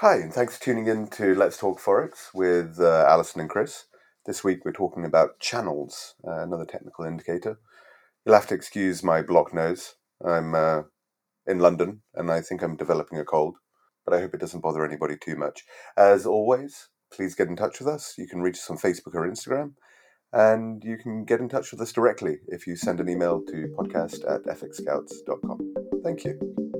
Hi, and thanks for tuning in to Let's Talk Forex with uh, Alison and Chris. This week we're talking about channels, uh, another technical indicator. You'll have to excuse my blocked nose. I'm uh, in London and I think I'm developing a cold, but I hope it doesn't bother anybody too much. As always, please get in touch with us. You can reach us on Facebook or Instagram, and you can get in touch with us directly if you send an email to podcast at fxscouts.com. Thank you.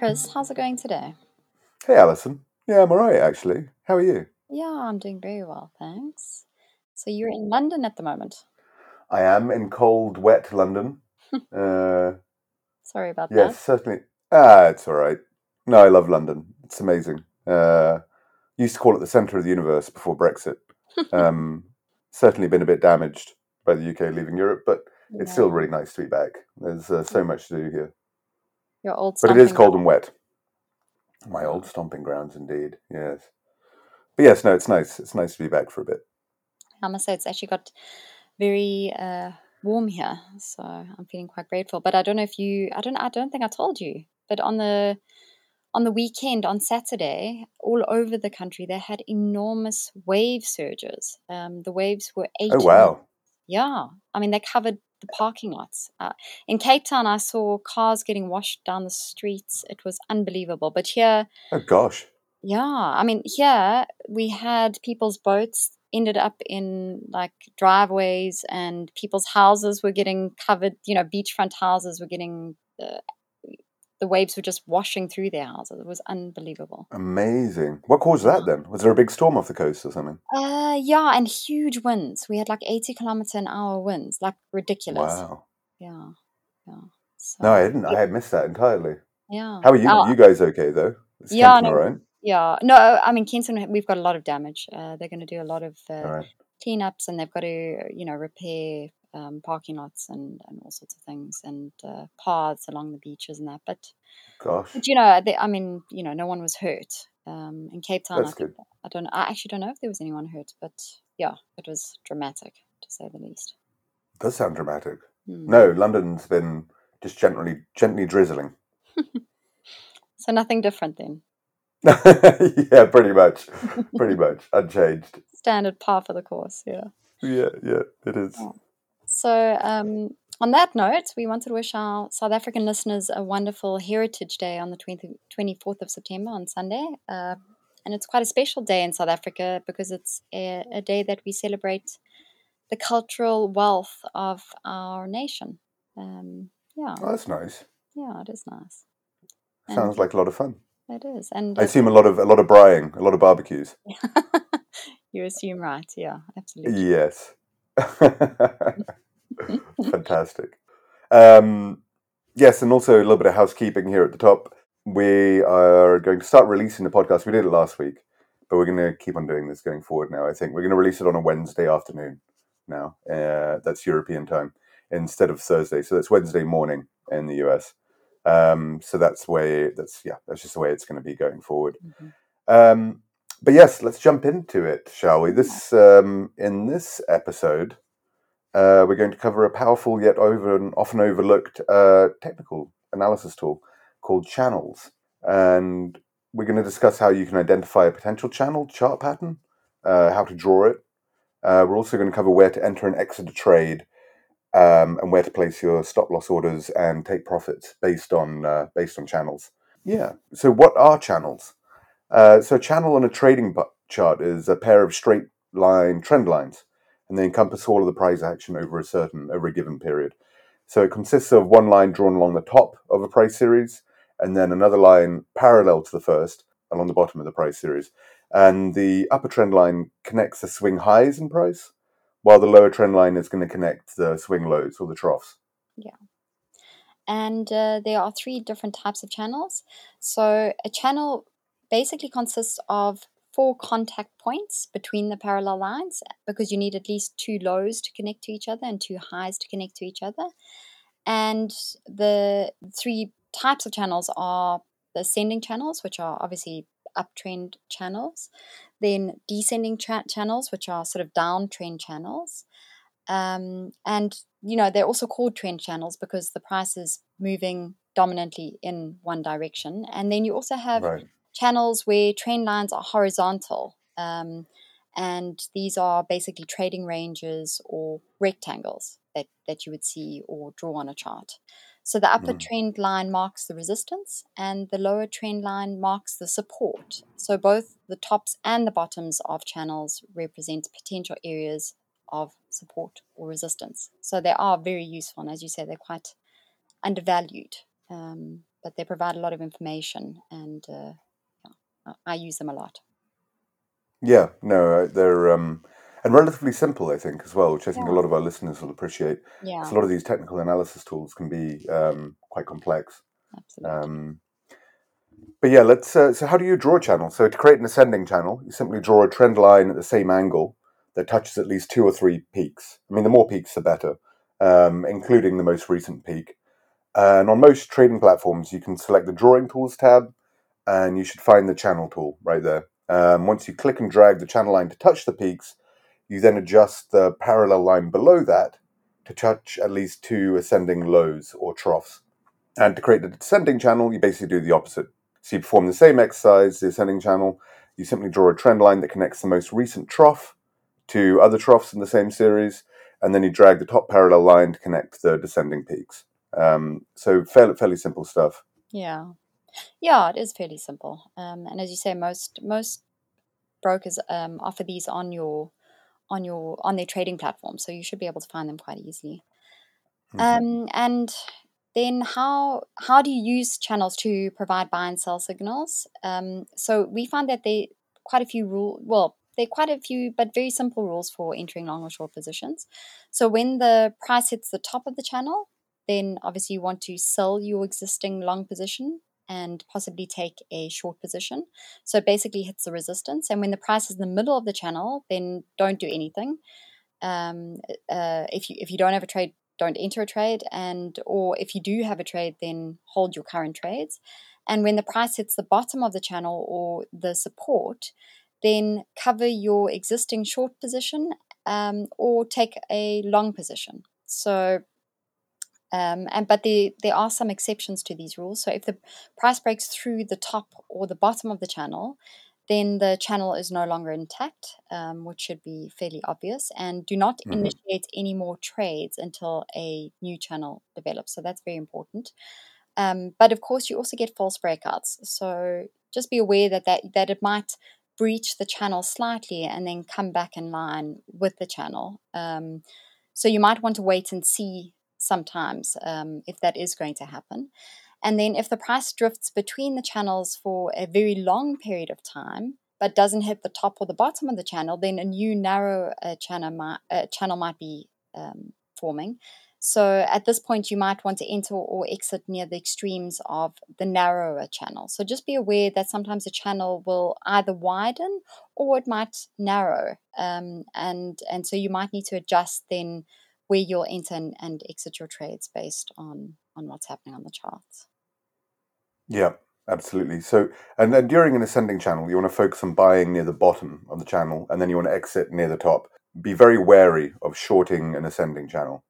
Chris, how's it going today? Hey, Alison. Yeah, I'm alright actually. How are you? Yeah, I'm doing very well, thanks. So you're in London at the moment. I am in cold, wet London. uh, Sorry about that. yes, certainly. Ah, it's all right. No, I love London. It's amazing. Uh, used to call it the centre of the universe before Brexit. Um, certainly been a bit damaged by the UK leaving Europe, but it's still really nice to be back. There's uh, so much to do here, Your old but it is cold and wet. My old stomping grounds, indeed. Yes, but yes, no, it's nice. It's nice to be back for a bit. I must say it's actually got very uh, warm here, so I'm feeling quite grateful. But I don't know if you, I don't, I don't think I told you, but on the on the weekend on Saturday, all over the country, they had enormous wave surges. Um, the waves were eight. Oh wow! Yeah, I mean they covered the parking lots. Uh, in Cape Town, I saw cars getting washed down the streets. It was unbelievable. But here, Oh gosh! yeah, I mean here we had people's boats ended up in like driveways, and people's houses were getting covered. You know, beachfront houses were getting. Uh, the waves were just washing through their houses. It was unbelievable. Amazing. What caused that then? Was there a big storm off the coast or something? Uh, yeah, and huge winds. We had like 80 kilometer an hour winds, like ridiculous. Wow. Yeah, yeah. So, No, I didn't. I had missed that entirely. yeah. How are you? Uh, You guys okay though? Is yeah, no, right? yeah. No, I mean, Kenton, we've got a lot of damage. Uh, they're going to do a lot of uh, right. cleanups and they've got to, you know, repair um, parking lots and, and all sorts of things and uh, paths along the beaches and that. But, Gosh, but you know, they, I mean, you know, no one was hurt. Um, in Cape Town, I think, good. I don't know, I actually don't know if there was anyone hurt, but yeah, it was dramatic to say the least. Does sound dramatic. Hmm. No, London's been just gently, gently drizzling. So nothing different then. yeah, pretty much, pretty much unchanged. Standard par for the course, yeah. Yeah, yeah, it is. So, um, on that note, we wanted to wish our South African listeners a wonderful Heritage Day on the 20, 24th of September on Sunday. Uh, and it's quite a special day in South Africa because it's a, a day that we celebrate the cultural wealth of our nation. Um, yeah, Oh, that's nice. yeah, it is nice. And Sounds like a lot of fun. it is. And I assume a lot of a lot of braaiing, a lot of barbecues. you assume right. Yeah, absolutely. Yes. Fantastic. Um, yes, and also a little bit of housekeeping here at the top. We are going to start releasing the podcast. We did it last week, but we're going to keep on doing this going forward now. I think we're going to release it on a Wednesday afternoon now. Uh, that's European time instead of Thursday. So that's Wednesday morning in the US. Um, so that's way that's yeah, that's just the way it's going to be going forward. Mhm. Um, but yes, let's jump into it, shall we? This um, in this episode, uh, we're going to cover a powerful yet over and often overlooked uh, technical analysis tool called channels, and we're going to discuss how you can identify a potential channel chart pattern, uh, how to draw it. Uh, we're also going to cover where to enter and exit a trade, um, and where to place your stop loss orders and take profits based on uh, based on channels. Yeah. So, what are channels? Uh, so, a channel on a trading chart is a pair of straight line trend lines, and they encompass all of the price action over a certain over a given period. So, it consists of one line drawn along the top of a price series, and then another line parallel to the first along the bottom of the price series. And the upper trend line connects the swing highs in price, while the lower trend line is going to connect the swing lows or the troughs. Yeah. And uh, there are three different types of channels. So a channel basically consists of four contact points between the parallel lines because you need at least two lows to connect to each other and two highs to connect to each other. And the three types of channels are the ascending channels, which are obviously uptrend channels, then descending tra- channels, which are sort of downtrend channels, Um, and you know they're also called trend channels because the price is moving dominantly in one direction. And then you also have Right. Channels where trend lines are horizontal. Um, and these are basically trading ranges or rectangles that, that you would see or draw on a chart. So the upper Mm. trend line marks the resistance and the lower trend line marks the support. So both the tops and the bottoms of channels represent potential areas of support or resistance. So they are very useful. And as you say, they're quite undervalued, um, but they provide a lot of information and uh, I- use them a lot. Yeah, no, uh, they're um, and relatively simple, I think, as well, which I think a lot of our listeners will appreciate. Yeah, a lot of these technical analysis tools can be um, quite complex. absolutely. Um, but yeah, let's. Uh, so, how do you draw a channel? So, to create an ascending channel, you simply draw a trend line at the same angle that touches at least two or three peaks. I mean, the more peaks, the better, um, including the most recent peak. And on most trading platforms, you can select the Drawing Tools tab, and you should find the Channel tool right there. Um, once you click and drag the channel line to touch the peaks, you then adjust the parallel line below that to touch at least two ascending lows or troughs. And to create the descending channel, you basically do the opposite. So you perform the same exercise, the ascending channel. You simply draw a trend line that connects the most recent trough to other troughs in the same series, and then you drag the top parallel line to connect the descending peaks. Um, so fairly, fairly simple stuff. Yeah, yeah, it is fairly simple. Um, and as you say, most most brokers um, offer these on your on your on their trading platform, so you should be able to find them quite easily. Mhm. Um, and then how how do you use channels to provide buy and sell signals? Um, so we find that they quite a few rule well there are quite a few but very simple rules for entering long or short positions. So when the price hits the top of the channel, then obviously you want to sell your existing long position and possibly take a short position. So it basically hits the resistance. And when the price is in the middle of the channel, then don't do anything. Um, uh, if you if you don't have a trade, don't enter a trade, and or if you do have a trade, then hold your current trades. And when the price hits the bottom of the channel or the support, then cover your existing short position um, or take a long position. So um, and but there there are some exceptions to these rules. So if the price breaks through the top or the bottom of the channel, then the channel is no longer intact, um, which should be fairly obvious. And do not Mhm. initiate any more trades until a new channel develops. So that's very important. Um, but of course, you also get false breakouts. So just be aware that, that that it might breach the channel slightly and then come back in line with the channel. Um, so you might want to wait and see sometimes um, if that is going to happen. And then if the price drifts between the channels for a very long period of time, but doesn't hit the top or the bottom of the channel, then a new narrow uh, channel might, uh, channel might be um, forming. So at this point, you might want to enter or exit near the extremes of the narrower channel. So just be aware that sometimes a channel will either widen or it might narrow, um, and and so you might need to adjust then where you'll enter and, and exit your trades based on on what's happening on the charts. Yeah, absolutely. So, and then during an ascending channel, you want to focus on buying near the bottom of the channel, and then you want to exit near the top. Be very wary of shorting an ascending channel,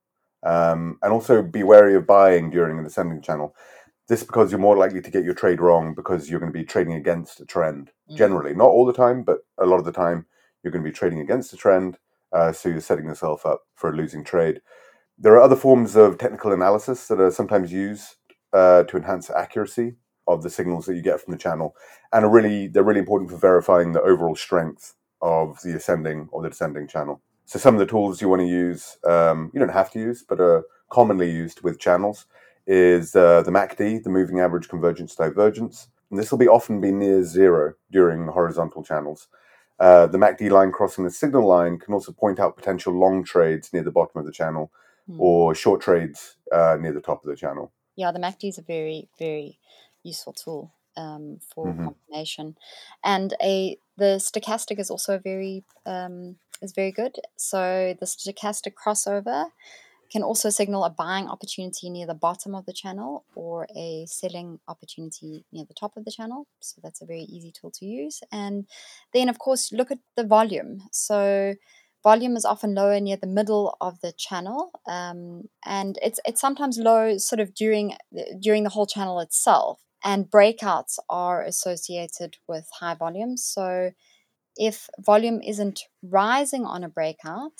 um, and also be wary of buying during an ascending channel. This because you're more likely to get your trade wrong because you're going to be trading against a trend. Mm. Generally, not all the time, but a lot of the time, you're going to be trading against a trend. Uh, so you're setting yourself up for a losing trade. There are other forms of technical analysis that are sometimes used uh, to enhance accuracy of the signals that you get from the channel, and are really they're really important for verifying the overall strength of the ascending or the descending channel. So some of the tools you want to use, um, you don't have to use, but are commonly used with channels, is uh, the MACD, the Moving Average Convergence Divergence, and this will be often be near zero during horizontal channels. Uh, the MACD line crossing the signal line can also point out potential long trades near the bottom of the channel Hmm. or short trades uh, near the top of the channel. Yeah, the MACD is a very, very useful tool um, for Mhm. confirmation, and a the stochastic is also very um, is very good. So the stochastic crossover can also signal a buying opportunity near the bottom of the channel or a selling opportunity near the top of the channel. So that's a very easy tool to use. And then, of course, look at the volume. So volume is often lower near the middle of the channel, um, and it's it's sometimes low sort of during during the whole channel itself. And breakouts are associated with high volumes. So if volume isn't rising on a breakout,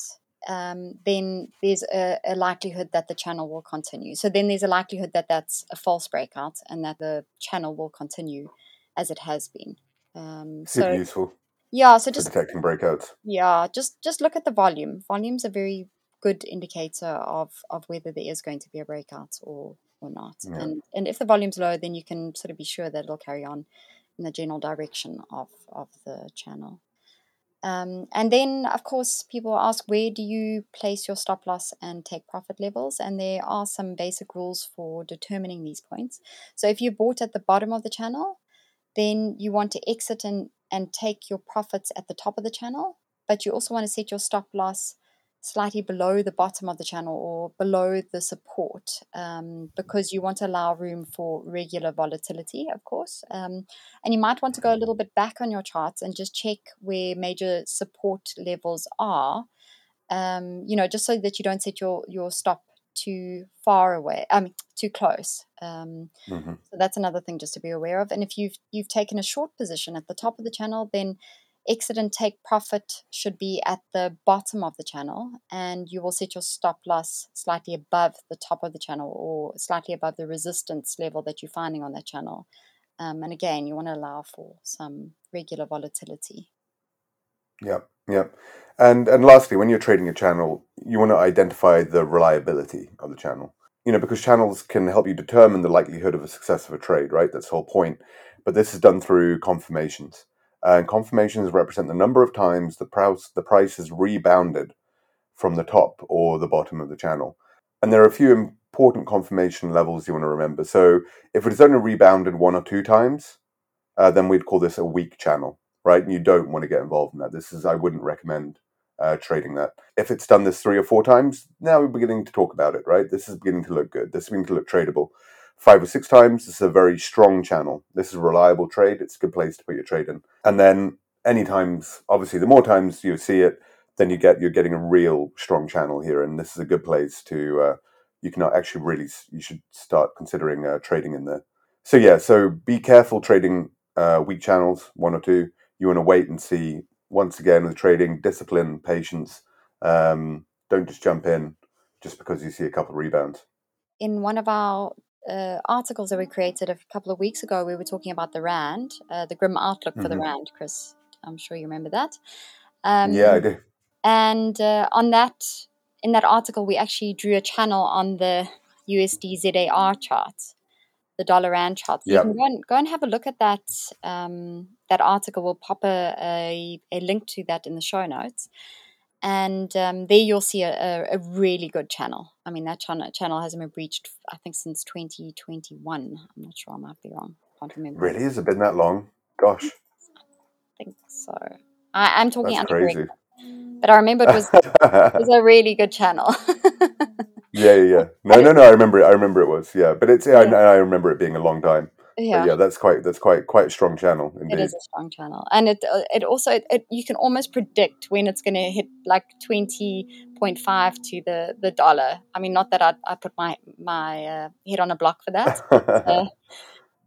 um, then there's a, a, likelihood that the channel will continue. So then there's a likelihood that that's a false breakout and that the channel will continue as it has been. Um, Super so useful yeah, so just detecting breakouts. yeah, just just look at the volume. Volume's a very good indicator of of whether there is going to be a breakout or or not. Yeah. And and if the volume's low, then you can sort of be sure that it'll carry on in the general direction of of the channel. Um, and then, of course, people ask where do you place your stop loss and take profit levels? And there are some basic rules for determining these points. So, if you bought at the bottom of the channel, then you want to exit and, and take your profits at the top of the channel, but you also want to set your stop loss slightly below the bottom of the channel or below the support um, because you want to allow room for regular volatility, of course. Um, and you might want to go a little bit back on your charts and just check where major support levels are, um, you know, just so that you don't set your, your stop too far away, I mean, too close. Um, hmm so that's another thing just to be aware of. And if you've you've taken a short position at the top of the channel, then exit and take profit should be at the bottom of the channel, and you will set your stop loss slightly above the top of the channel or slightly above the resistance level that you're finding on that channel. Um, and again, you want to allow for some regular volatility. Yep, yep. And and lastly, when you're trading a channel, you want to identify the reliability of the channel. You know, because channels can help you determine the likelihood of a success of a trade, right? That's the whole point. But this is done through confirmations. And confirmations represent the number of times the price the price has rebounded from the top or the bottom of the channel. And there are a few important confirmation levels you want to remember. So if it has only rebounded one or two times, uh, then we'd call this a weak channel, right? And you don't want to get involved in that. This is I wouldn't recommend uh, trading that. If it's done this three or four times, now we're beginning to talk about it, right? This is beginning to look good. This is beginning to look tradable. Five or six times, this is a very strong channel. This is a reliable trade. It's a good place to put your trade in. And then any times, obviously, the more times you see it, then you get you're getting a real strong channel here, and this is a good place to uh, you can actually really you should start considering uh, trading in there. So yeah, so be careful trading uh, weak channels, one or two. You want to wait and see. Once again, with trading, discipline, patience. Um, don't just jump in just because you see a couple rebounds. In one of our uh, articles that we created a couple of weeks ago, we were talking about the rand, uh, the grim outlook for the hmm rand. Chris, I'm sure you remember that. Um, Yeah, I do. and uh, on that, in that article, we actually drew a channel on the USD ZAR chart, the dollar rand chart. So you Yeah, can go and go and have a look at that. Um, that article will pop a, a, a link to that in the show notes. And um, there you'll see a, a, really good channel. I mean, that channel, channel hasn't been breached, I think, since 2021. I'm not sure, I might be wrong. Can't remember. really, has it been that long? Gosh, I think so. I, I'm talking that's crazy. but I remember it was it was a really good channel. Yeah, yeah, yeah. No, no, no. I remember it. I remember it was. Yeah, but it's. Yeah, I, I remember it being a long time. Yeah, yeah, that's quite. That's quite quite a strong channel it indeed. is a strong channel, and it uh, it also it, you can almost predict when it's going to hit like twenty point five to the the dollar. I mean, not that I I put my my uh, head on a block for that, uh,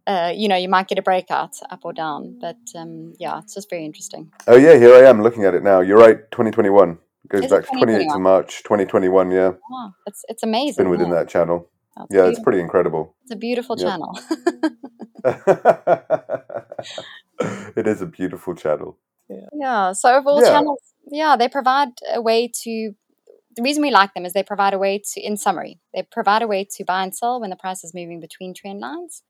uh, you know, you might get a breakout up or down. But um, yeah, it's just very interesting. oh yeah, here I am looking at it now. You're right. 2021 goes Is it back to 28th 2021? of March 2021. Yeah, Wow, it's it's it's been within Yeah, that channel. That's Yeah, it's pretty incredible. It's a beautiful Yep. channel. it is a beautiful channel. Yeah. Yeah. So overall Yeah. channels, yeah, they provide a way to. The reason we like them is they provide a way to, in summary, they provide a way to buy and sell when the price is moving between trend lines.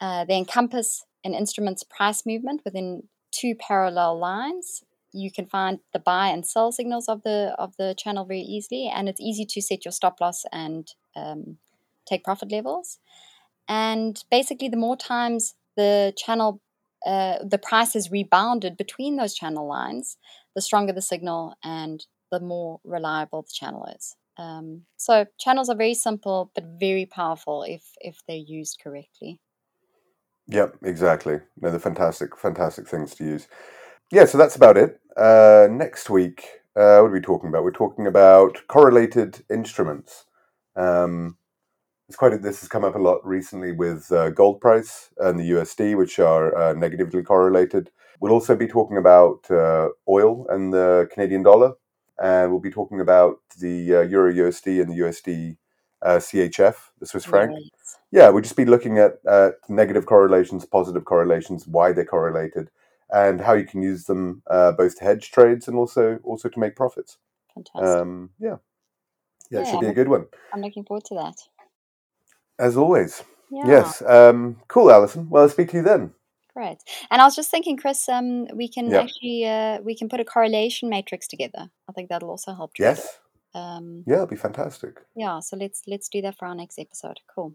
Uh, they encompass an instrument's price movement within two parallel lines. You can find the buy and sell signals of the of the channel very easily, and it's easy to set your stop loss and um, take profit levels. And basically, the more times the channel, uh, the price is rebounded between those channel lines, the stronger the signal and the more reliable the channel is. Um, so channels are very simple but very powerful if if they're used correctly. Yep, exactly. No, they're fantastic, fantastic things to use. Yeah, so that's about it. Uh, next week, Uh, what are we talking about? We're talking about correlated instruments. Um, it's quite. A, this has come up a lot recently with uh, gold price and the USD, which are uh, negatively correlated. We'll also be talking about uh, oil and the Canadian dollar, and we'll be talking about the uh, Euro USD and the USD uh, CHF, the Swiss franc. Right. Yeah, we'll just be looking at, at negative correlations, positive correlations, why they're correlated, and how you can use them uh, both to hedge trades and also also to make profits. Fantastic. Um, yeah, yeah, it Yeah, should be a good one. I'm looking forward to that. As always. Yeah. Yes. Um, cool, Alison. Well, I'll speak to you then. Great. And I was just thinking, Chris, um, we can Yeah. actually uh, we can put a correlation matrix together. I think that'll also help. Yes. Um, Yeah, it'll be fantastic. yeah. So let's let's do that for our next episode. Cool.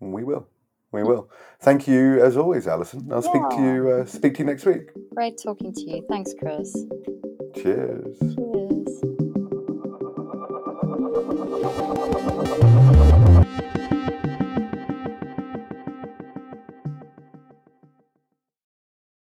We will. We will. Thank you as always, Alison. I'll speak to you. Uh, speak to you next week. Great talking to you. Thanks, Chris. Cheers. Cheers.